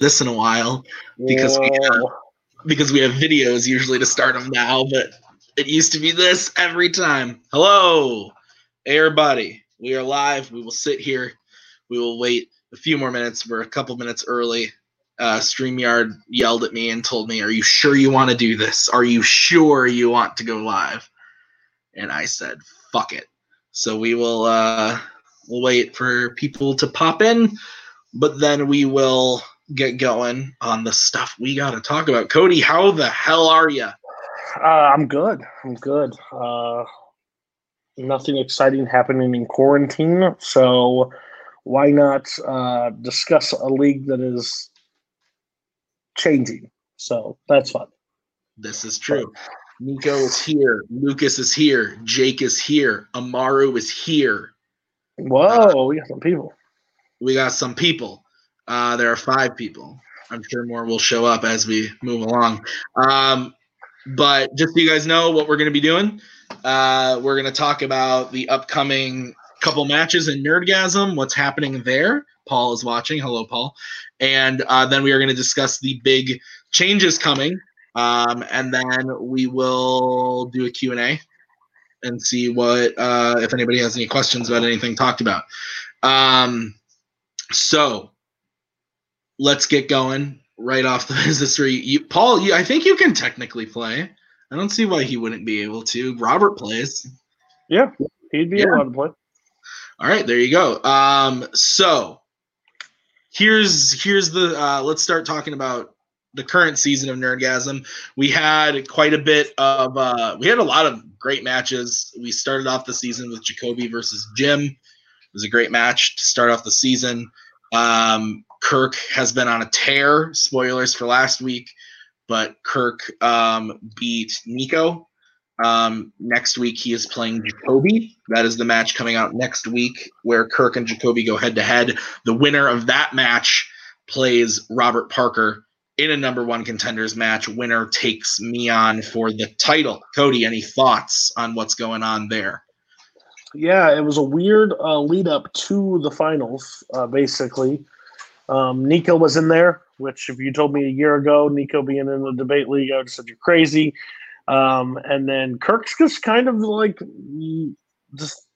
this in a while because we have, because we have videos usually to start them now, but it used to be this every time. Hello, everybody. We are live. We will sit here. We will wait a few more minutes. We're a couple minutes early. Uh, StreamYard yelled at me and told me, Are you sure you want to do this? Are you sure you want to go live? And I said, Fuck it. So we will uh, we'll wait for people to pop in, but then we will get going on the stuff we got to talk about. Cody, how the hell are you? Uh, I'm good. I'm good. Uh, nothing exciting happening in quarantine, so why not uh, discuss a league that is changing? So that's fun. This is true. Nico is here. Lucas is here. Jake is here. Amaru is here. Whoa, we got some people. We got some people. Uh, there are five people. I'm sure more will show up as we move along. Um, but just so you guys know what we're going to be doing, uh, we're going to talk about the upcoming couple matches in Nerdgasm, what's happening there. Paul is watching. Hello, Paul. And uh, then we are going to discuss the big changes coming. Um, and then we will do a Q&A and see what uh, if anybody has any questions about anything talked about. Um, so let's get going right off the business tree. You, Paul, you, I think you can technically play. I don't see why he wouldn't be able to. Robert plays. Yeah, he'd be yeah. able to play. All right, there you go. Um, so here's here's the uh, let's start talking about the current season of Nerdgasm. We had quite a bit of uh, we had a lot of great matches. We started off the season with Jacoby versus Jim. It was a great match to start off the season. Um, Kirk has been on a tear. Spoilers for last week, but Kirk um, beat Nico. Um, next week he is playing Jacoby. That is the match coming out next week where Kirk and Jacoby go head to head. The winner of that match plays Robert Parker in a number one contenders match. Winner takes me on for the title. Cody, any thoughts on what's going on there? Yeah, it was a weird uh, lead up to the finals, uh, basically. Um, Nico was in there, which if you told me a year ago, Nico being in the debate league, I would have said you're crazy. Um, and then Kirk's just kind of like just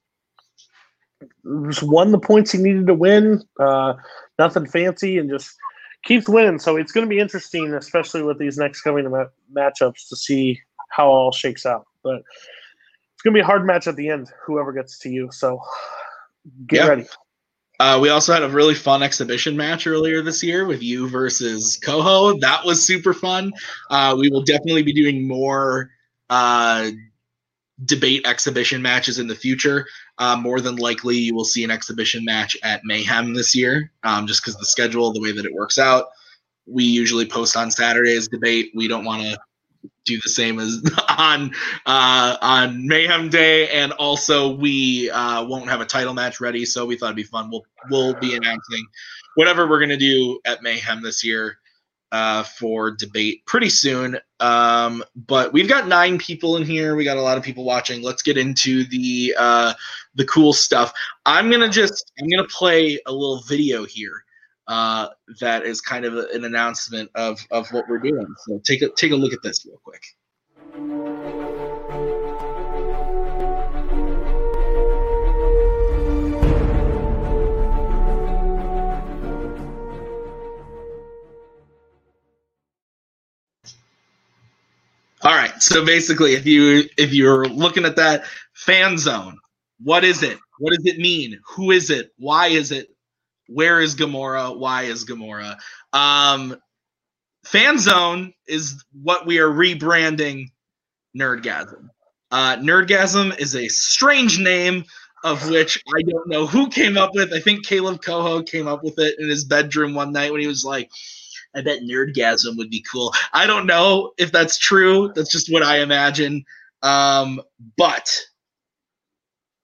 just won the points he needed to win. Uh, nothing fancy, and just keeps winning. So it's going to be interesting, especially with these next coming ma- matchups, to see how all shakes out. But it's going to be a hard match at the end, whoever gets to you. So get yeah. ready. Uh, we also had a really fun exhibition match earlier this year with you versus Coho. That was super fun. Uh, we will definitely be doing more uh, debate exhibition matches in the future. Uh, more than likely, you will see an exhibition match at Mayhem this year, um, just because the schedule, the way that it works out. We usually post on Saturdays debate. We don't want to do the same as on uh, on Mayhem Day, and also we uh, won't have a title match ready, so we thought it'd be fun. We'll we'll be announcing whatever we're gonna do at Mayhem this year uh, for debate pretty soon. Um, but we've got nine people in here. We got a lot of people watching. Let's get into the uh, the cool stuff. I'm gonna just I'm gonna play a little video here uh, that is kind of an announcement of of what we're doing. So take a take a look at this real quick. All right. So basically, if you if you're looking at that fan zone, what is it? What does it mean? Who is it? Why is it? Where is Gamora? Why is Gamora? Um, Fan Zone is what we are rebranding Nerdgasm. Uh, Nerdgasm is a strange name of which I don't know who came up with. I think Caleb Coho came up with it in his bedroom one night when he was like, I bet Nerdgasm would be cool. I don't know if that's true. That's just what I imagine. Um, but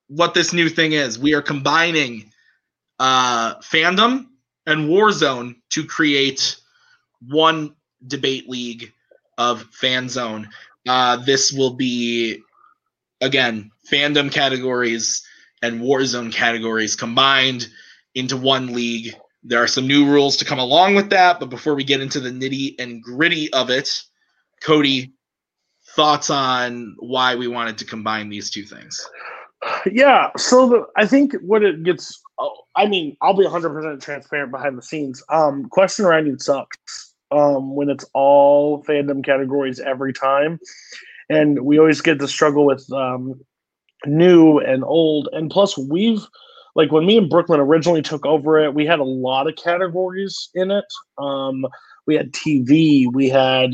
what this new thing is, we are combining uh, fandom and Warzone to create one debate league of fan zone. Uh, this will be again fandom categories and Warzone categories combined into one league There are some new rules to come along with that, but before we get into the nitty and gritty of it, Cody, thoughts on why we wanted to combine these two things? Yeah, so the, I think what it gets, I mean, I'll be 100% transparent behind the scenes. Um, question writing sucks um, when it's all fandom categories every time. And we always get to struggle with um, new and old. And plus, we've like when me and Brooklyn originally took over it, we had a lot of categories in it. Um, we had TV, we had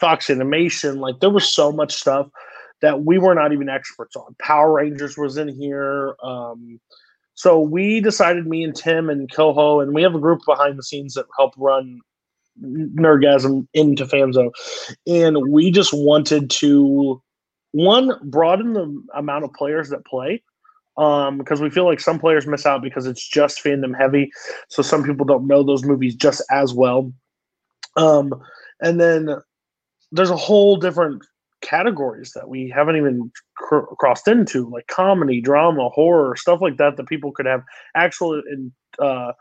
Fox Animation. Like there was so much stuff that we were not even experts on. Power Rangers was in here. Um, so we decided, me and Tim and Coho, and we have a group behind the scenes that help run Nerdgasm into Fanzone, and we just wanted to one broaden the amount of players that play um, because we feel like some players miss out because it's just fandom heavy. So some people don't know those movies just as well. Um, and then there's a whole different categories that we haven't even cr- crossed into, like comedy, drama, horror, stuff like that, that people could have actual uh,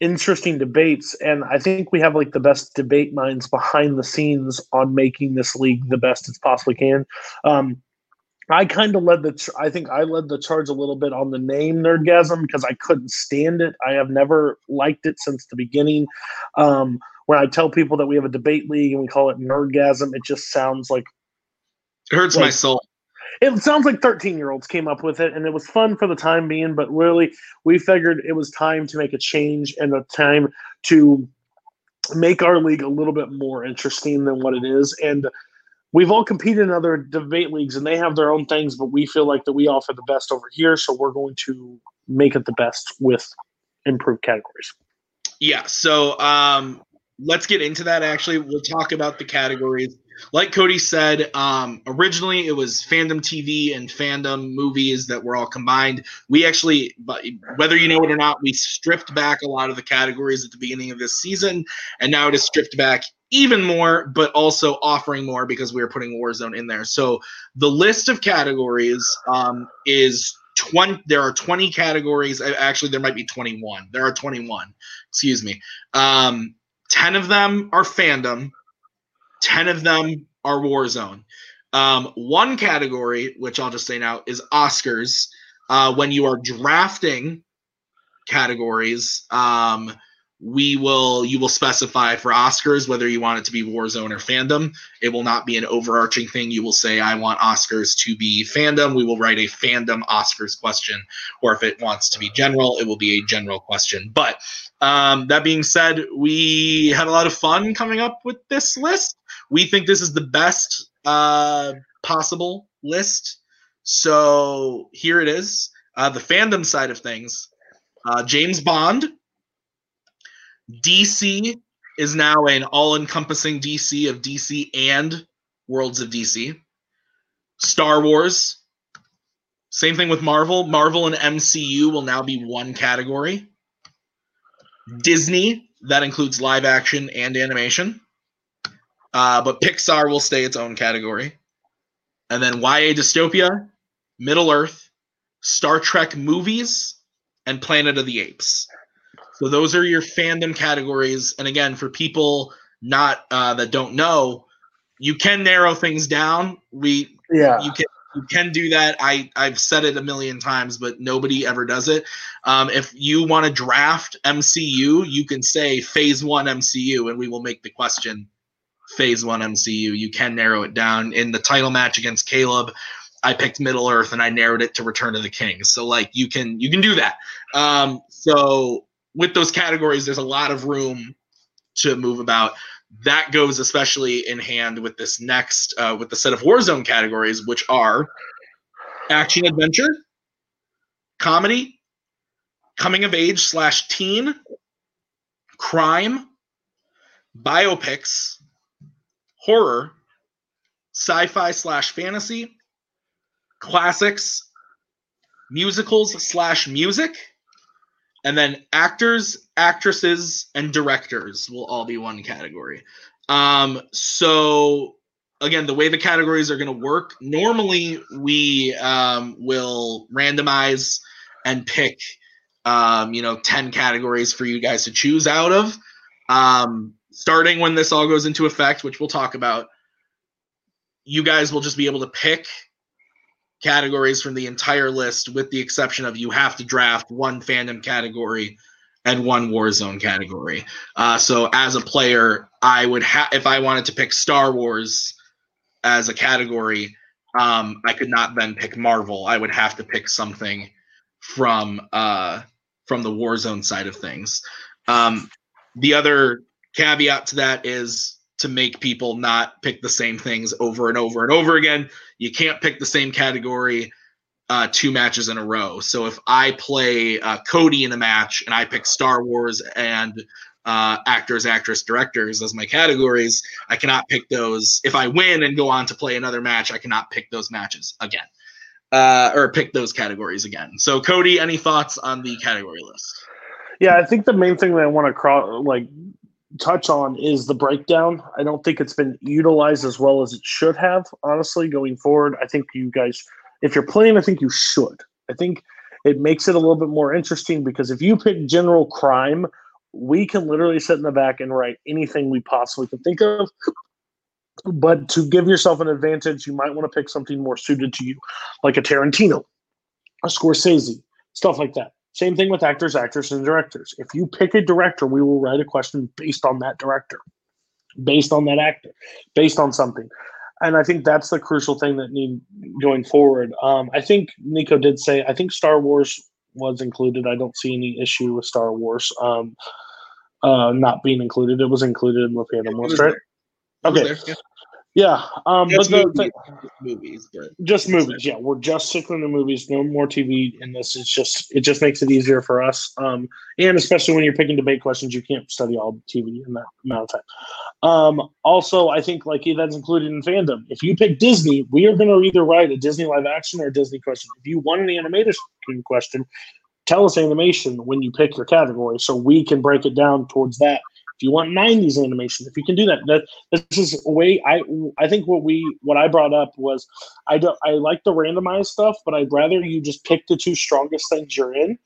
interesting debates. And I think we have like the best debate minds behind the scenes on making this league the best it possibly can. Um, I kind of led the. Ch- I think I led the charge a little bit on the name Nerdgasm because I couldn't stand it. I have never liked it since the beginning. Um, when I tell people that we have a debate league and we call it Nerdgasm, it just sounds like it hurts like, my soul. It sounds like 13 year olds came up with it, and it was fun for the time being. But really, we figured it was time to make a change and a time to make our league a little bit more interesting than what it is. And we've all competed in other debate leagues and they have their own things, but we feel like that we offer the best over here. So we're going to make it the best with improved categories. Yeah. So um, let's get into that. Actually, we'll talk about the categories. Like Cody said, um, originally it was fandom TV and fandom movies that were all combined. We actually, whether you know it or not, we stripped back a lot of the categories at the beginning of this season, and now it is stripped back even more, but also offering more because we are putting Warzone in there. So the list of categories um, is 20. There are 20 categories. Actually, there might be 21. There are 21. Excuse me. Um, 10 of them are fandom. 10 of them are Warzone. Um, one category, which I'll just say now, is Oscars. Uh, when you are drafting categories, um, we will you will specify for Oscars whether you want it to be Warzone or fandom. It will not be an overarching thing. You will say I want Oscars to be fandom. We will write a fandom Oscars question, or if it wants to be general, it will be a general question. But um, that being said, we had a lot of fun coming up with this list. We think this is the best uh, possible list. So here it is. Uh, the fandom side of things. Uh, James Bond DC is now an all encompassing DC of DC and Worlds of DC. Star Wars, same thing with Marvel. Marvel and MCU will now be one category. Disney, that includes live action and animation. Uh, but Pixar will stay its own category. And then YA Dystopia, Middle Earth, Star Trek movies, and Planet of the Apes. So those are your fandom categories. And again, for people not uh, that don't know, you can narrow things down. We yeah you can you can do that. I I've said it a million times, but nobody ever does it. Um, if you want to draft MCU, you can say Phase One MCU, and we will make the question Phase One MCU. You can narrow it down. In the title match against Caleb, I picked Middle Earth, and I narrowed it to Return of the King. So like you can you can do that. Um, so with those categories, there's a lot of room to move about. That goes especially in hand with this next, uh, with the set of Warzone categories, which are action adventure, comedy, coming of age slash teen, crime, biopics, horror, sci fi slash fantasy, classics, musicals slash music and then actors, actresses, and directors will all be one category. Um, so again, the way the categories are going to work, normally we um, will randomize and pick um, you know, 10 categories for you guys to choose out of. Um, starting when this all goes into effect, which we'll talk about, you guys will just be able to pick categories from the entire list, with the exception of you have to draft one fandom category and one Warzone category. Uh, so as a player, I would have if I wanted to pick Star Wars as a category, um, I could not then pick Marvel. I would have to pick something from uh, from the Warzone side of things. Um, the other caveat to that is to make people not pick the same things over and over and over again. You can't pick the same category uh, two matches in a row. So if I play uh, Cody in a match and I pick Star Wars and uh, actors, actress, directors as my categories, I cannot pick those. If I win and go on to play another match, I cannot pick those matches again uh, or pick those categories again. So, Cody, any thoughts on the category list? Yeah, I think the main thing that I want to cross, like touch on is the breakdown. I don't think it's been utilized as well as it should have. Honestly, going forward, I think you guys, if you're playing, I think you should. I think it makes it a little bit more interesting because if you pick general crime, we can literally sit in the back and write anything we possibly can think of but to give yourself an advantage, you might want to pick something more suited to you, like a Tarantino, a Scorsese, stuff like that. Same thing with actors, actors, and directors. If you pick a director, we will write a question based on that director, based on that actor, based on something. And I think that's the crucial thing that need going forward. Um, I think Nico did say I think Star Wars was included. I don't see any issue with Star Wars um, uh, not being included. It was included in the Fandom List, right? Okay. There, yeah. Yeah, um, but the, movies, movies but just movies. Yeah, we're just sticking to movies. No more TV in this. It's just it just makes it easier for us. Um, and especially when you're picking debate questions, you can't study all TV in that amount of time. Um, also, I think like that's included in fandom. If you pick Disney, we are going to either write a Disney live action or a Disney question. If you want an animated question, tell us animation when you pick your category, so we can break it down towards that you want 90s animation, if you can do that, that this is a way I I think what we what I brought up was I don't I like the randomized stuff, but I'd rather you just pick the two strongest things you're in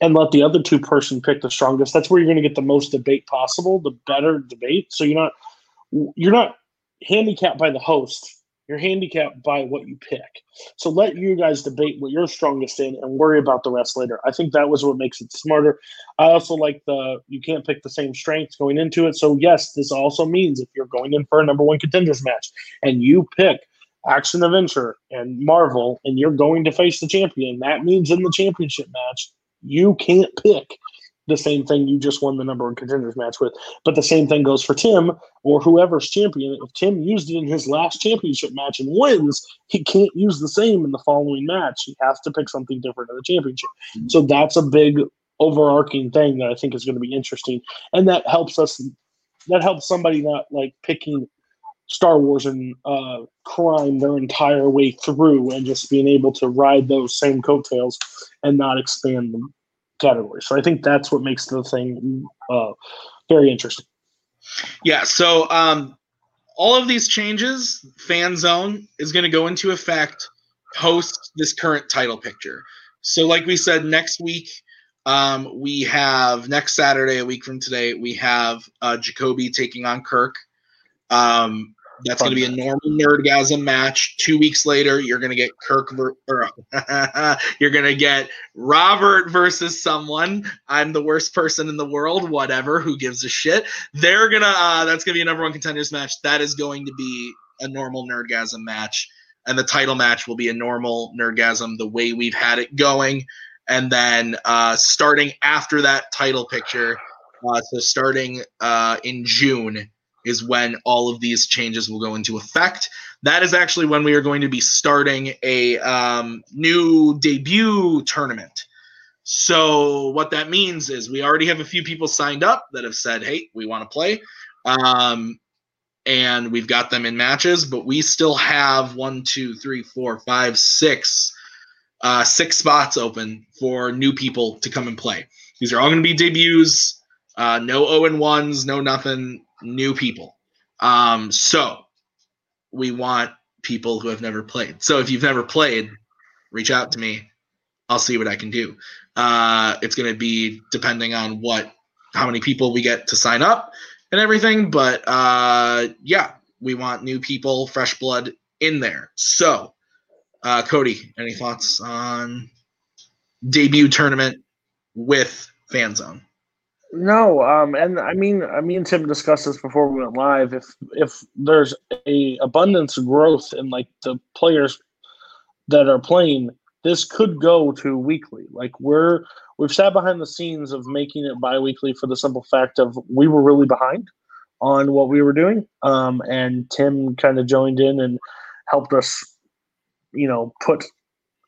and let the other two person pick the strongest. That's where you're going to get the most debate possible, the better debate. So you're not you're not handicapped by the host you're handicapped by what you pick. So let you guys debate what you're strongest in and worry about the rest later. I think that was what makes it smarter. I also like the you can't pick the same strengths going into it. So yes, this also means if you're going in for a number one contenders match and you pick action adventure and Marvel and you're going to face the champion, that means in the championship match, you can't pick the same thing you just won the number one contenders match with. But the same thing goes for Tim or whoever's champion. If Tim used it in his last championship match and wins, he can't use the same in the following match. He has to pick something different in the championship. Mm-hmm. So that's a big overarching thing that I think is going to be interesting. And that helps us that helps somebody not like picking Star Wars and uh, crime their entire way through and just being able to ride those same coattails and not expand them category. So I think that's what makes the thing uh, very interesting. Yeah. So um, all of these changes, Fan Zone is going to go into effect post this current title picture. So, like we said, next week um, we have next Saturday, a week from today, we have uh, Jacoby taking on Kirk. Um, that's going to be a normal nerdgasm match. Two weeks later, you're going to get Kirk ver- or you're going to get Robert versus someone. I'm the worst person in the world. Whatever. Who gives a shit? They're gonna. Uh, that's going to be a number one contenders match. That is going to be a normal nerdgasm match, and the title match will be a normal nerdgasm the way we've had it going. And then uh, starting after that title picture, uh, so starting uh, in June is when all of these changes will go into effect. That is actually when we are going to be starting a um, new debut tournament. So what that means is we already have a few people signed up that have said, "Hey, we want to play," um, and we've got them in matches. But we still have one, two, three, four, five, six, uh, six spots open for new people to come and play. These are all going to be debuts. Uh, no 0 and ones, no nothing new people. Um, so we want people who have never played. So if you've never played, reach out to me I'll see what I can do. Uh, it's going to be depending on what, how many people we get to sign up and everything. But uh, yeah, we want new people, fresh blood in there. So, uh, Cody, any thoughts on debut tournament with Fan Zone? No, um, and I mean, I mean, Tim discussed this before we went live. If if there's a abundance of growth in like the players that are playing, this could go to weekly. Like we're we've sat behind the scenes of making it biweekly for the simple fact of we were really behind on what we were doing, um, and Tim kind of joined in and helped us, you know, put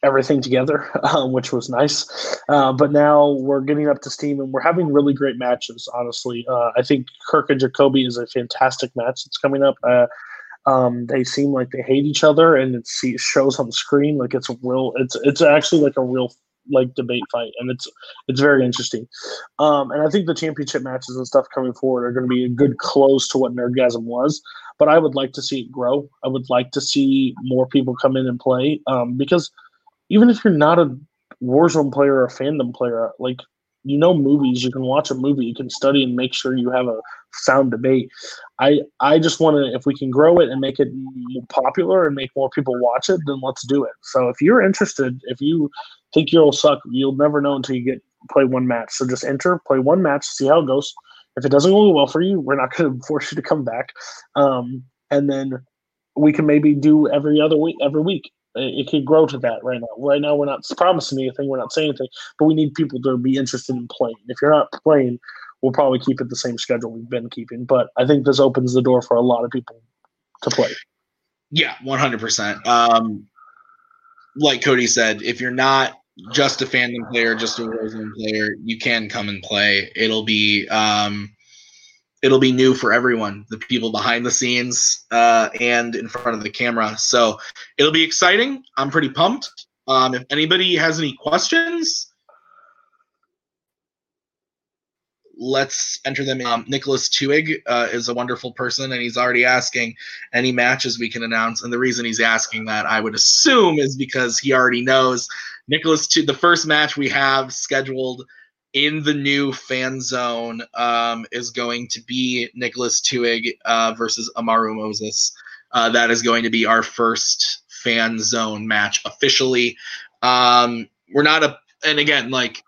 everything together, um, which was nice. Uh, but now we're getting up to steam and we're having really great matches. Honestly, uh, I think Kirk and Jacoby is a fantastic match that's coming up. Uh, um, they seem like they hate each other, and it shows on the screen like it's a real. It's it's actually like a real like debate fight, and it's it's very interesting. Um, and I think the championship matches and stuff coming forward are going to be a good close to what Nerdgasm was. But I would like to see it grow. I would like to see more people come in and play um, because even if you're not a Warzone player or a fandom player, like you know movies, you can watch a movie, you can study and make sure you have a sound debate. I I just want to if we can grow it and make it popular and make more people watch it, then let's do it. So if you're interested, if you think you'll suck, you'll never know until you get play one match. So just enter, play one match, see how it goes. If it doesn't go well for you, we're not going to force you to come back. Um, and then we can maybe do every other week, every week it could grow to that right now. Right now, we're not promising anything. We're not saying anything, but we need people to be interested in playing. If you're not playing, we'll probably keep it the same schedule we've been keeping. But I think this opens the door for a lot of people to play. Yeah, 100%. Um, like Cody said, if you're not just a fandom player, just a Warzone player, you can come and play. It'll be um, it'll be new for everyone the people behind the scenes uh, and in front of the camera. So it'll be exciting. I'm pretty pumped. Um, if anybody has any questions let's enter them um, nicholas tuig uh, is a wonderful person and he's already asking any matches we can announce and the reason he's asking that i would assume is because he already knows. Nicholas to the first match we have scheduled in the new fan zone um, is going to be Nicholas Tuig uh, versus Amaru Moses. Uh, that is going to be our first fan zone match officially. Um, we're not a, and again, like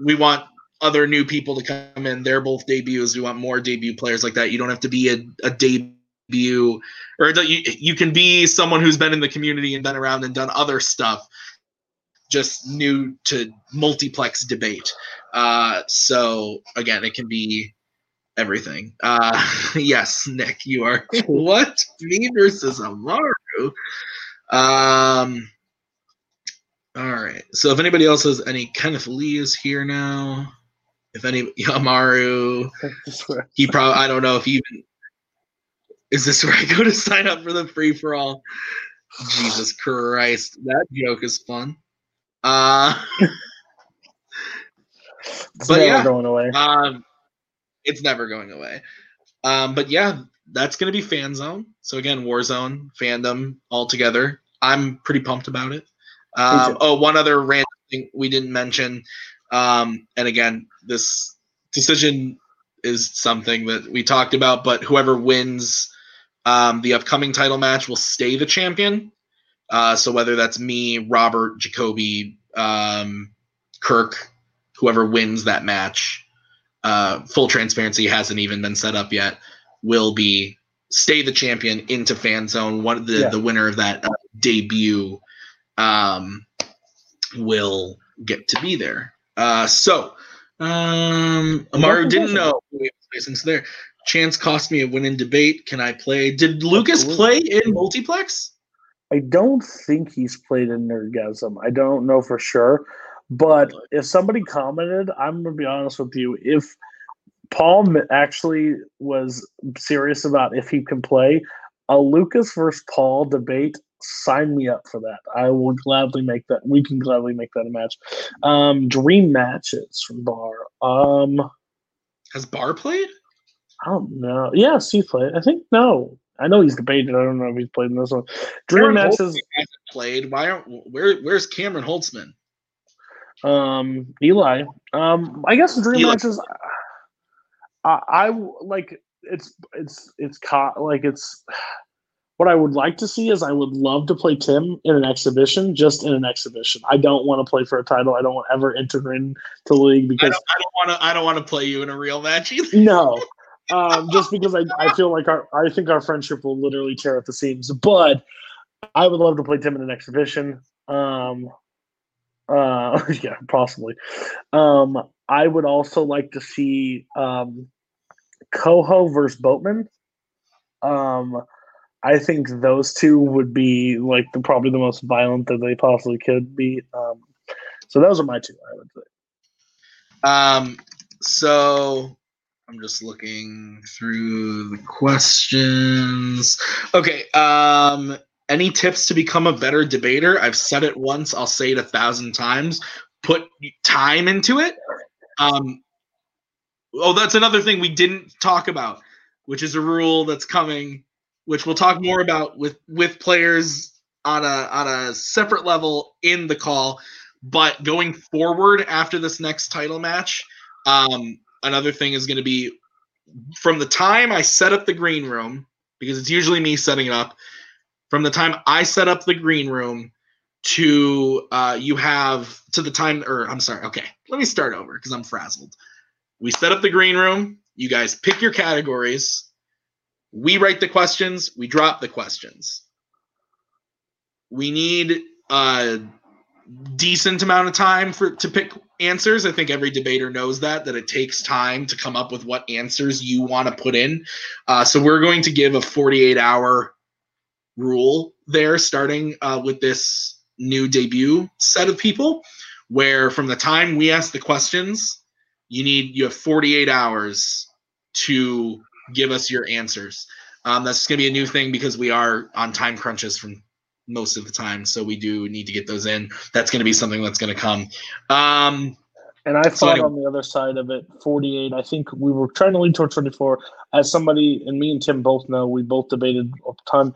we want other new people to come in. They're both debuts. We want more debut players like that. You don't have to be a, a debut, or you, you can be someone who's been in the community and been around and done other stuff just new to multiplex debate. Uh, so again, it can be everything. Uh, yes, Nick, you are what me versus Amaru. Um, all right. So if anybody else has any, Kenneth Lee is here now. If any Amaru, he probably I don't know if he even is this where I go to sign up for the free for all. Jesus Christ, that joke is fun. Uh, it's but yeah, going away. Um, it's never going away. Um, but yeah, that's going to be fan zone. So again, Warzone fandom all together. I'm pretty pumped about it. Um, oh, one other random thing we didn't mention, um, and again, this decision is something that we talked about. But whoever wins um, the upcoming title match will stay the champion. Uh, so whether that's me, Robert, Jacoby, um, Kirk, whoever wins that match, uh, full transparency hasn't even been set up yet, will be stay the champion into fan zone. One the yeah. the winner of that uh, debut um, will get to be there. Uh, so um, Amaru didn't know since there. Chance cost me a win in debate. Can I play? Did Lucas play in multiplex? I don't think he's played in Nerdgasm. I don't know for sure. But if somebody commented, I'm going to be honest with you. If Paul actually was serious about if he can play, a Lucas versus Paul debate, sign me up for that. I will gladly make that. We can gladly make that a match. Um, dream matches from Bar. Um, Has Bar played? I don't know. Yes, he played. I think no. I know he's debated. I don't know if he's played in this one. Dream Cameron matches hasn't played. Why aren't where? Where's Cameron Holtzman? Um, Eli. Um, I guess dream Eli. matches. I, I like it's it's it's caught like it's what I would like to see is I would love to play Tim in an exhibition, just in an exhibition. I don't want to play for a title. I don't want to ever enter into the league because I don't want to. I don't want to play you in a real match either. no, um, just because I, I feel like our I think our friendship will literally tear at the seams. But I would love to play Tim in an exhibition. Um, uh, yeah, possibly. Um, I would also like to see um, Coho versus Boatman. Um, I think those two would be like the probably the most violent that they possibly could be. Um, so those are my two. I would say. Um, so I'm just looking through the questions. Okay. Um, any tips to become a better debater? I've said it once. I'll say it a thousand times. Put time into it. Um, oh, that's another thing we didn't talk about, which is a rule that's coming, which we'll talk more about with with players on a on a separate level in the call. But going forward after this next title match, um, another thing is going to be from the time I set up the green room, because it's usually me setting it up, from the time I set up the green room to uh, you have to the time, or I'm sorry, okay, let me start over because I'm frazzled. We set up the green room, you guys pick your categories, we write the questions, we drop the questions. We need a decent amount of time for to pick answers. I think every debater knows that that it takes time to come up with what answers you want to put in. Uh, so we're going to give a 48 hour rule there, starting uh, with this new debut set of people, where from the time we ask the questions, you need you have 48 hours to give us your answers. Um, that's going to be a new thing because we are on time crunches from most of the time, so we do need to get those in. That's going to be something that's going to come. Um, And I So thought anyway- on the other side of it, 48. I think we were trying to lean towards 24. As somebody, and me and Tim both know, we both debated the time.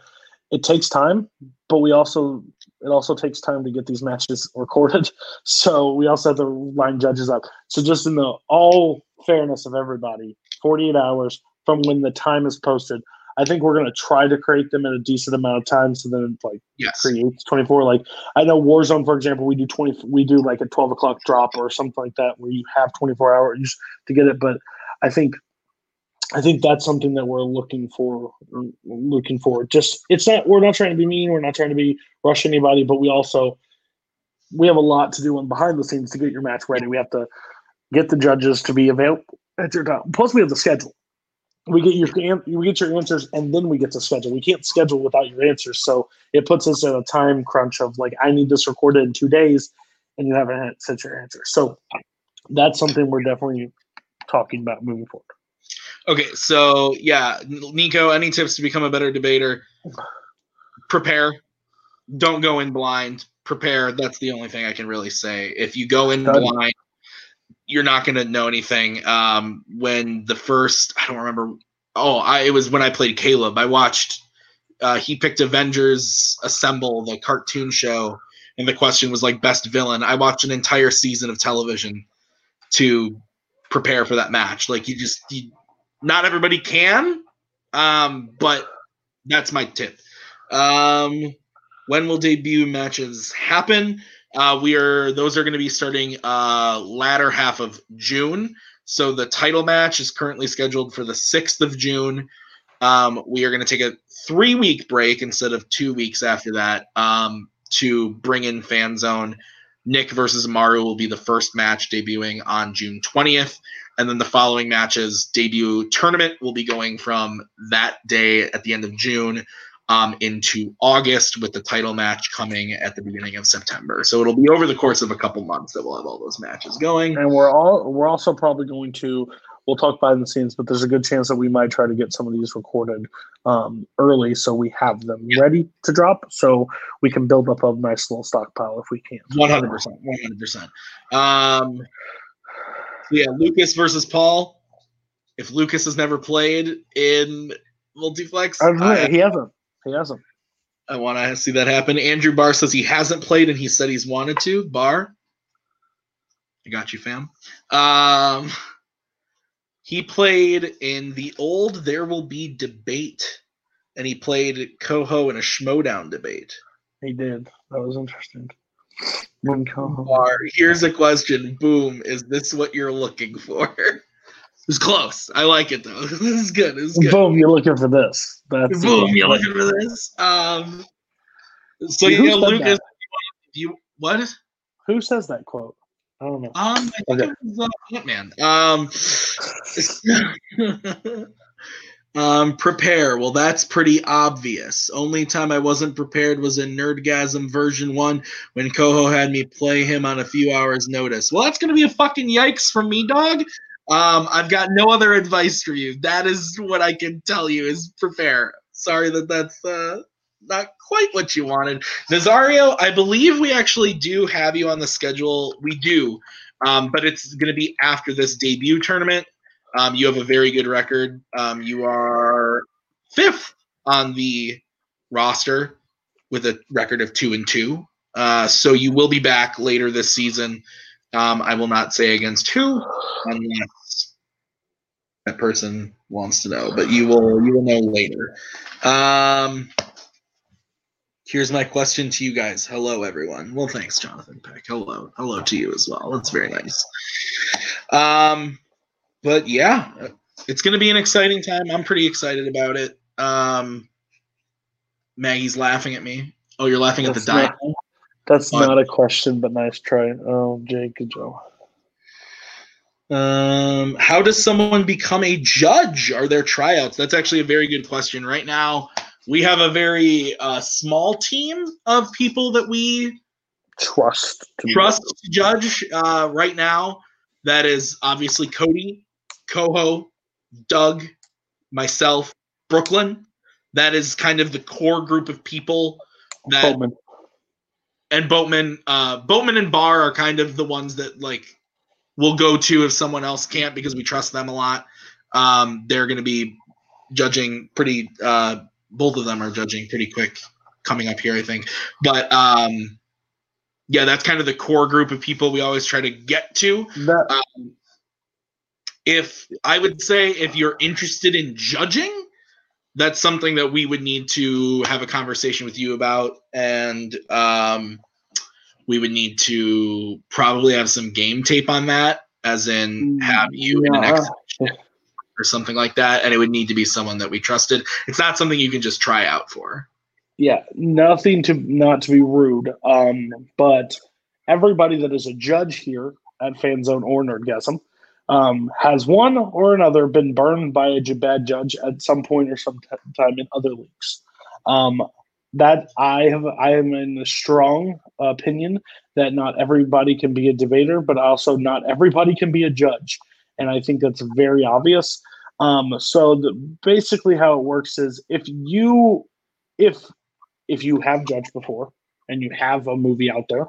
It takes time, but we also it also takes time to get these matches recorded. So we also have to line judges up. So just in the all fairness of everybody, 48 hours from when the time is posted. I think we're going to try to create them in a decent amount of time, so then it like yes. creates 24. Like I know Warzone, for example, we do 20, we do like a 12 o'clock drop or something like that where you have 24 hours to get it. But I think, I think that's something that we're looking for, looking for. Just, it's not, we're not trying to be mean. We're not trying to be rush anybody, but we also, we have a lot to do on behind the scenes to get your match ready. We have to get the judges to be available at your time. Plus we have the schedule. We get your we get your answers and then we get to schedule. We can't schedule without your answers. So it puts us in a time crunch of like I need this recorded in two days, and you haven't sent your answer. So that's something we're definitely talking about moving forward. Okay, so yeah, Nico, any tips to become a better debater? Prepare. Don't go in blind. Prepare. That's the only thing I can really say. If you go in blind, you're not going to know anything. Um, when the first, I don't remember. Oh, I, it was when I played Caleb. I watched. Uh, he picked Avengers Assemble, the cartoon show, and the question was like best villain. I watched an entire season of television to prepare for that match. Like you just, you, not everybody can, um, but that's my tip. Um, when will debut matches happen? Uh, we are those are going to be starting uh, latter half of June. So the title match is currently scheduled for the sixth of June. Um, we are going to take a three week break instead of two weeks after that um, to bring in Fan Zone. Nick versus Maru will be the first match debuting on June 20th. And then the following matches debut tournament will be going from that day at the end of June um, into August, with the title match coming at the beginning of September. So it'll be over the course of a couple months that we'll have all those matches going. And we're all we're also probably going to we'll talk behind the scenes, but there's a good chance that we might try to get some of these recorded um, early so we have them Yeah. ready to drop so we can build up a nice little stockpile if we can. One hundred percent, one hundred percent. Um, yeah, Lucas versus Paul. If Lucas has never played in multiplex, I, he hasn't. He hasn't. I want to see that happen. Andrew Barr says he hasn't played and he said he's wanted to. Barr, I got you, fam. Um, he played in the old There Will Be debate, and he played Coho in a Schmodown debate. He did. That was interesting. Coho. Here's a question. Boom. Is this what you're looking for? It's close. I like it though. this is good. This is good. Boom, you're looking for this. That's Boom, you're looking for this. Um, so yeah, said Lucas, do you what? Who says that quote? I don't know. Um, I think Okay. it was uh. Um, um, prepare. Well, that's pretty obvious. Only time I wasn't prepared was in Nerdgasm version one when Coho had me play him on a few hours' notice. Well, that's gonna be a fucking yikes for me, dog. Um, I've got no other advice for you. That is what I can tell you is prepare. Sorry that that's uh, not quite what you wanted. Nazario, I believe we actually do have you on the schedule. We do, um, but it's going to be after this debut tournament. Um, you have a very good record. Um, you are fifth on the roster with a record of two and two. Uh, so you will be back later this season. Um, I will not say against who, unless that person wants to know, but you will you will know later. Um, here's my question to you guys. Hello, everyone. Well, thanks, Jonathan Peck. Hello, hello to you as well. That's very nice. Um, but yeah, it's going to be an exciting time. I'm pretty excited about it. Um, Maggie's laughing at me. Oh, you're laughing at the That's not- dino. That's not a question, but nice try. Oh, Jake, good job. Um, how does someone become a judge? Are there tryouts? That's actually a very good question. Right now, we have a very uh, small team of people that we Trust. To trust to judge uh, right now. That is obviously Cody, Coho, Doug, myself, Brooklyn. That is kind of the core group of people that Boatman. and Boatman, uh, Boatman and Barr are kind of the ones that like we'll go to if someone else can't because we trust them a lot. Um, they're going to be judging pretty. Uh, both of them are judging pretty quick coming up here, I think. But um, yeah, that's kind of the core group of people we always try to get to. That, Um, if I would say if you're interested in judging, that's something that we would need to have a conversation with you about, and um, we would need to probably have some game tape on that, as in have you in an exhibition or something like that, and it would need to be someone that we trusted. It's not something you can just try out for. yeah, nothing to not to be rude. Um, but everybody that is a judge here at Fanzone or Nerdgasm um, has one or another been burned by a bad judge at some point or some t- time in other leagues. Um, that I have, I am in a strong opinion that not everybody can be a debater, but also not everybody can be a judge, and I think that's very obvious. Um, so the, basically, how it works is if you if if you have judged before and you have a movie out there,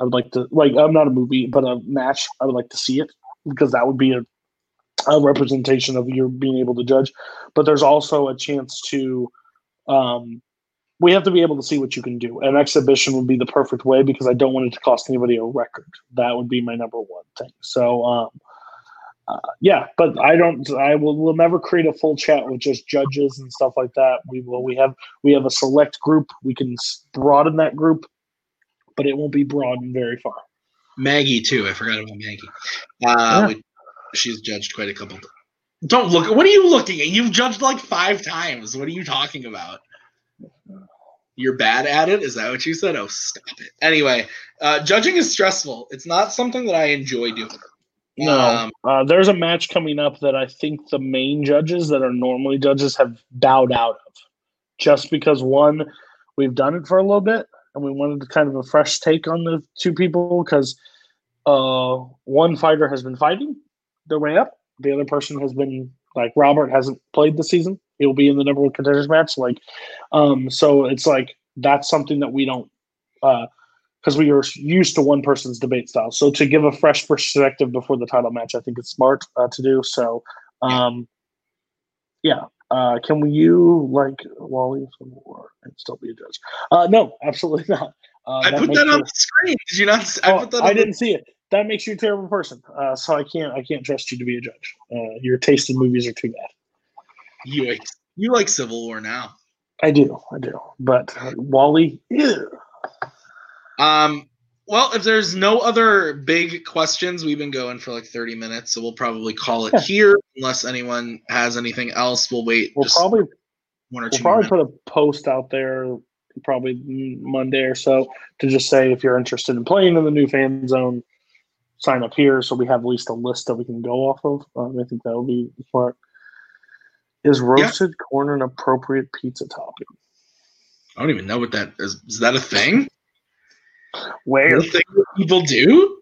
I would like to like I'm not a movie, but a match. I would like to see it because that would be a, a representation of your being able to judge. But there's also a chance to um we have to be able to see what you can do. An exhibition would be the perfect way because I don't want it to cost anybody a record. That would be my number one thing. So um uh, yeah, but I don't. I will. We'll never create a full chat with just judges and stuff like that. We will. We have. We have a select group. We can broaden that group, but it won't be broadened very far. Maggie too. I forgot about Maggie. Uh, Yeah. we- she's judged quite a couple. Don't look. What are you looking at? You've judged like five times. What are you talking about? You're bad at it. Is that what you said? Oh, stop it. Anyway, uh, judging is stressful. It's not something that I enjoy doing. No, Um, uh, there's a match coming up that I think the main judges that are normally judges have bowed out of, just because one, we've done it for a little bit, and we wanted to kind of a fresh take on the two people because uh, one fighter has been fighting their way up, the other person has been like Robert hasn't played the season. He'll be in the number one contenders match, like, um, so it's like that's something that we don't. Uh, because we are used to one person's debate style. So to give a fresh perspective before the title match, I think it's smart uh, to do. So, um, yeah. Uh, can we you like Wally some more and still be a judge? Uh, no, absolutely not. Uh, I put makes that on you- the screen. Did you not? I Oh, put that. I didn't see it. That makes you a terrible person. Uh, so I can't. I can't trust you to be a judge. Uh, your taste in movies are too bad. You like you like Civil War now. I do. I do. But uh, Wally, ew. Um. Well, if there's no other big questions, we've been going for like 30 minutes, so we'll probably call it Yeah. here. Unless anyone has anything else, we'll wait we'll probably one or we'll two. probably put a post out there probably Monday or so to just say if you're interested in playing in the new fan zone, sign up here so we have at least a list that we can go off of. Um, I think that would be smart. Is roasted corn an appropriate pizza topping? I don't even know what that is. Is that a thing? Where? A thing that people do?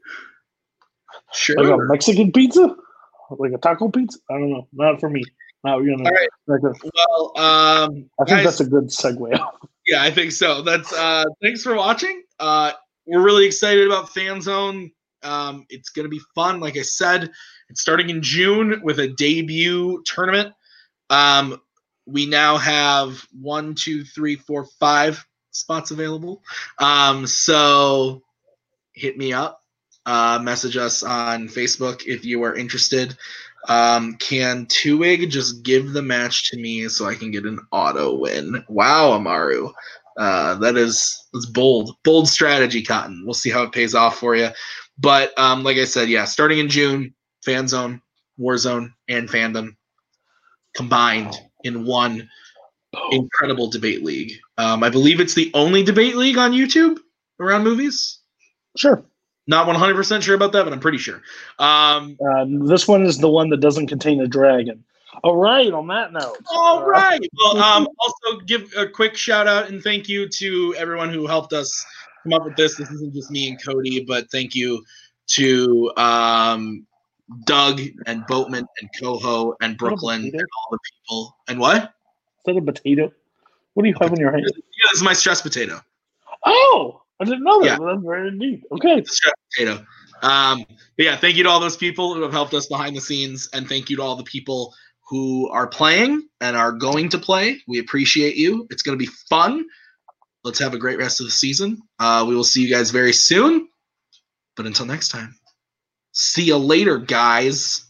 Sure. Like a Mexican pizza? Like a taco pizza? I don't know. Not for me. Not you know. All right. like Well, um, I think guys, that's a good segue. yeah, I think so. That's uh, thanks for watching. Uh, we're really excited about Fan Zone. Um, it's gonna be fun. Like I said, it's starting in June with a debut tournament. Um, we now have one, two, three, four, five spots available. Um, so hit me up, uh, message us on Facebook if you are interested. Um, can Tuig just give the match to me so I can get an auto win? Wow, Amaru. Uh, that is that's bold, bold strategy, Cotton. We'll see how it pays off for you. But um, like I said, yeah, starting in June, Fan Zone, Warzone, and Fandom combined in one incredible debate league. Um, I believe it's the only debate league on YouTube around movies. Sure. Not 100% sure about that, but I'm pretty sure. Um, Uh, this one is the one that doesn't contain a dragon. All right. On that note. all uh, right. Well, um, also give a quick shout out and thank you to everyone who helped us come up with this. This isn't just me and Cody, but thank you to um, Doug and Boatman and Coho and Brooklyn and all the people. And what? Is that a potato? What do you have in your hand? Yeah, this is my stress potato. Oh, I didn't know that. Yeah. That's very neat. Okay. stress potato. Um, but yeah, thank you to all those people who have helped us behind the scenes, and thank you to all the people who are playing and are going to play. We appreciate you. It's going to be fun. Let's have a great rest of the season. Uh, we will see you guys very soon. But until next time, see you later, guys.